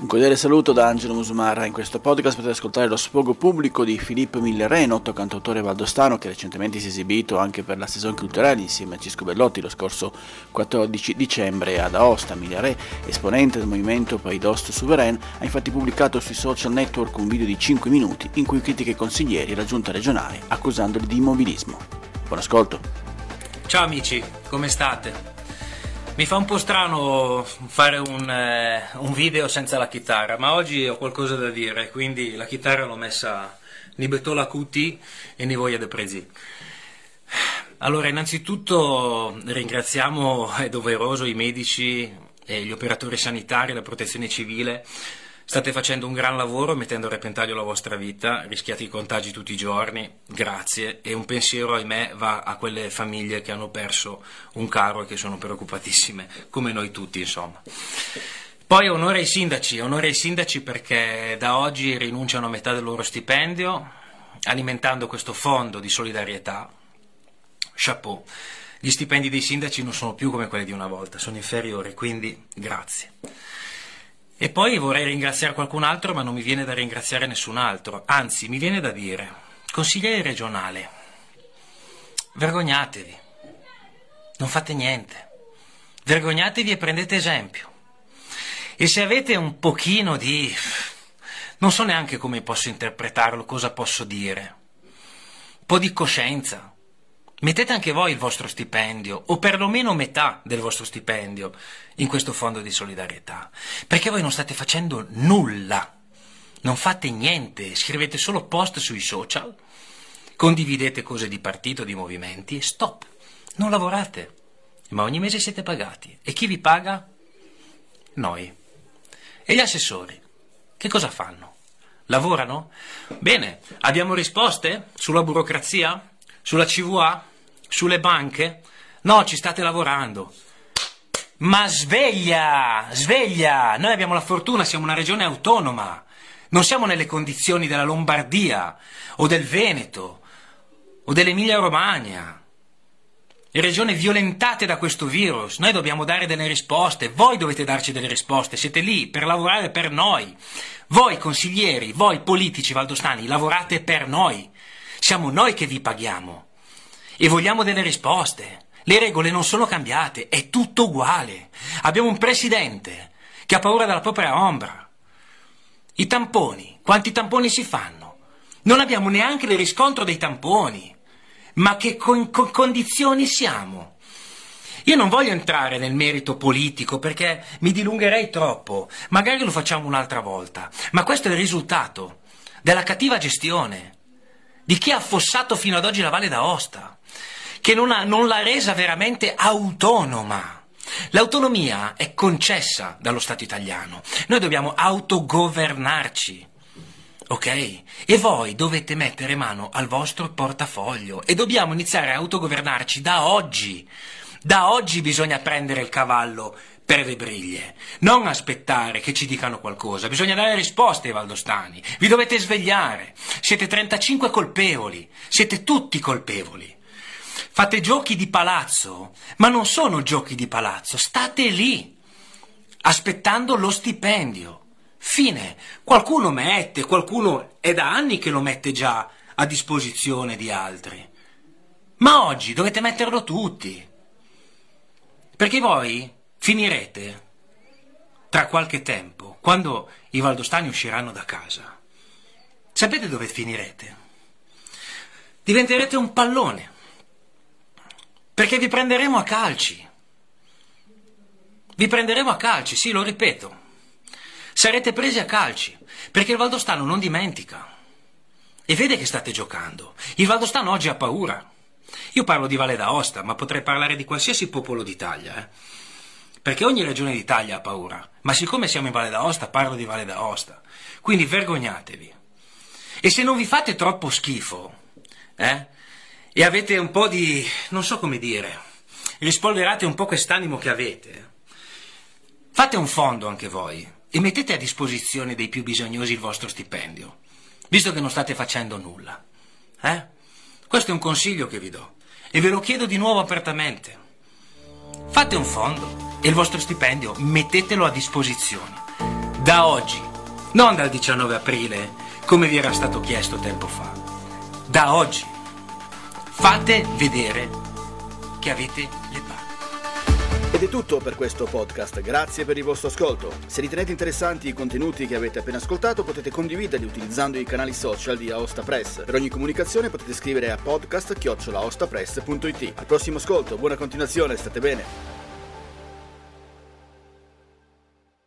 Un cordiale saluto da Angelo Musumara. In questo podcast potete ascoltare lo sfogo pubblico di Filippo Millerè, noto cantautore valdostano che recentemente si è esibito anche per la Saison culturale insieme a Cisco Bellotti lo scorso 14 dicembre ad Aosta. Millerè, esponente del movimento Paidost Souverain, ha infatti pubblicato sui social network un video di 5 minuti in cui critica i consiglieri e la giunta regionale accusandoli di immobilismo. Buon ascolto. Ciao amici, come state? Mi fa un po' strano fare un, eh, un, video senza la chitarra, ma oggi ho qualcosa da dire, quindi la chitarra l'ho messa ni betola cuti e ni voglia de presi. Allora, innanzitutto ringraziamo, è doveroso, i medici e gli operatori sanitari, la protezione civile State facendo un gran lavoro mettendo a repentaglio la vostra vita, rischiate i contagi tutti i giorni, grazie. E un pensiero, ahimè, va a quelle famiglie che hanno perso un caro e che sono preoccupatissime, come noi tutti, insomma. Poi onore ai sindaci, onore ai sindaci perché da oggi rinunciano a metà del loro stipendio, alimentando questo fondo di solidarietà. Chapeau. Gli stipendi dei sindaci non sono più come quelli di una volta, sono inferiori, quindi grazie. E poi vorrei ringraziare qualcun altro, ma non mi viene da ringraziare nessun altro. Anzi, mi viene da dire, consigliere regionale, vergognatevi, non fate niente, vergognatevi e prendete esempio. E se avete un pochino di... non so neanche come posso interpretarlo, cosa posso dire, un po' di coscienza, Mettete anche voi il vostro stipendio, o perlomeno metà del vostro stipendio, in questo fondo di solidarietà, perché voi non state facendo nulla, non fate niente, scrivete solo post sui social, condividete cose di partito, di movimenti e stop, non lavorate, ma ogni mese siete pagati. E chi vi paga? Noi. E gli assessori? Che cosa fanno? Lavorano? Bene, abbiamo risposte sulla burocrazia? Sulla CVA? Sulle banche? No, ci state lavorando. Ma sveglia! Sveglia! Noi abbiamo la fortuna, siamo una regione autonoma. Non siamo nelle condizioni della Lombardia o del Veneto o dell'Emilia Romagna. Regioni violentate da questo virus. Noi dobbiamo dare delle risposte. Voi dovete darci delle risposte. Siete lì per lavorare per noi. Voi consiglieri, voi politici valdostani, lavorate per noi. Siamo noi che vi paghiamo e vogliamo delle risposte. Le regole non sono cambiate, è tutto uguale. Abbiamo un presidente che ha paura della propria ombra. I tamponi, quanti tamponi si fanno? Non abbiamo neanche il riscontro dei tamponi. Ma che con, con condizioni siamo? Io non voglio entrare nel merito politico perché mi dilungherei troppo, magari lo facciamo un'altra volta, ma questo è il risultato della cattiva gestione di chi ha affossato fino ad oggi la Valle d'Aosta, che non, ha, non l'ha resa veramente autonoma. L'autonomia è concessa dallo Stato italiano. Noi dobbiamo autogovernarci. Ok? E voi dovete mettere mano al vostro portafoglio e dobbiamo iniziare a autogovernarci da oggi. Da oggi bisogna prendere il cavallo per le briglie. Non aspettare che ci dicano qualcosa, bisogna dare risposte ai valdostani. Vi dovete svegliare. Siete 35 colpevoli, siete tutti colpevoli. Fate giochi di palazzo, ma non sono giochi di palazzo, state lì, aspettando lo stipendio. Fine. Qualcuno mette, qualcuno è da anni che lo mette già a disposizione di altri. Ma oggi dovete metterlo tutti. Perché voi finirete tra qualche tempo, quando i valdostani usciranno da casa, sapete dove finirete? Diventerete un pallone. Perché vi prenderemo a calci. Vi prenderemo a calci, sì, lo ripeto. Sarete presi a calci, perché il Valdostano non dimentica. E vede che state giocando. Il Valdostano oggi ha paura. Io parlo di Valle d'Aosta, ma potrei parlare di qualsiasi popolo d'Italia, eh? Perché ogni regione d'Italia ha paura. Ma siccome siamo in Valle d'Aosta, parlo di Valle d'Aosta. Quindi vergognatevi. E se non vi fate troppo schifo, eh? E avete un po' di... non so come dire, rispolverate un po' quest'animo che avete, fate un fondo anche voi e mettete a disposizione dei più bisognosi il vostro stipendio, visto che non state facendo nulla. Eh? Questo è un consiglio che vi do e ve lo chiedo di nuovo apertamente. Fate un fondo e il vostro stipendio mettetelo a disposizione. Da oggi, non dal 19 aprile, come vi era stato chiesto tempo fa. Da oggi. Fate vedere che avete le palle. Ed è tutto per questo podcast, grazie per il vostro ascolto. Se ritenete interessanti i contenuti che avete appena ascoltato potete condividerli utilizzando i canali social di Aosta Press. Per ogni comunicazione potete scrivere a podcast-aostapress.it. Al prossimo ascolto, buona continuazione, state bene.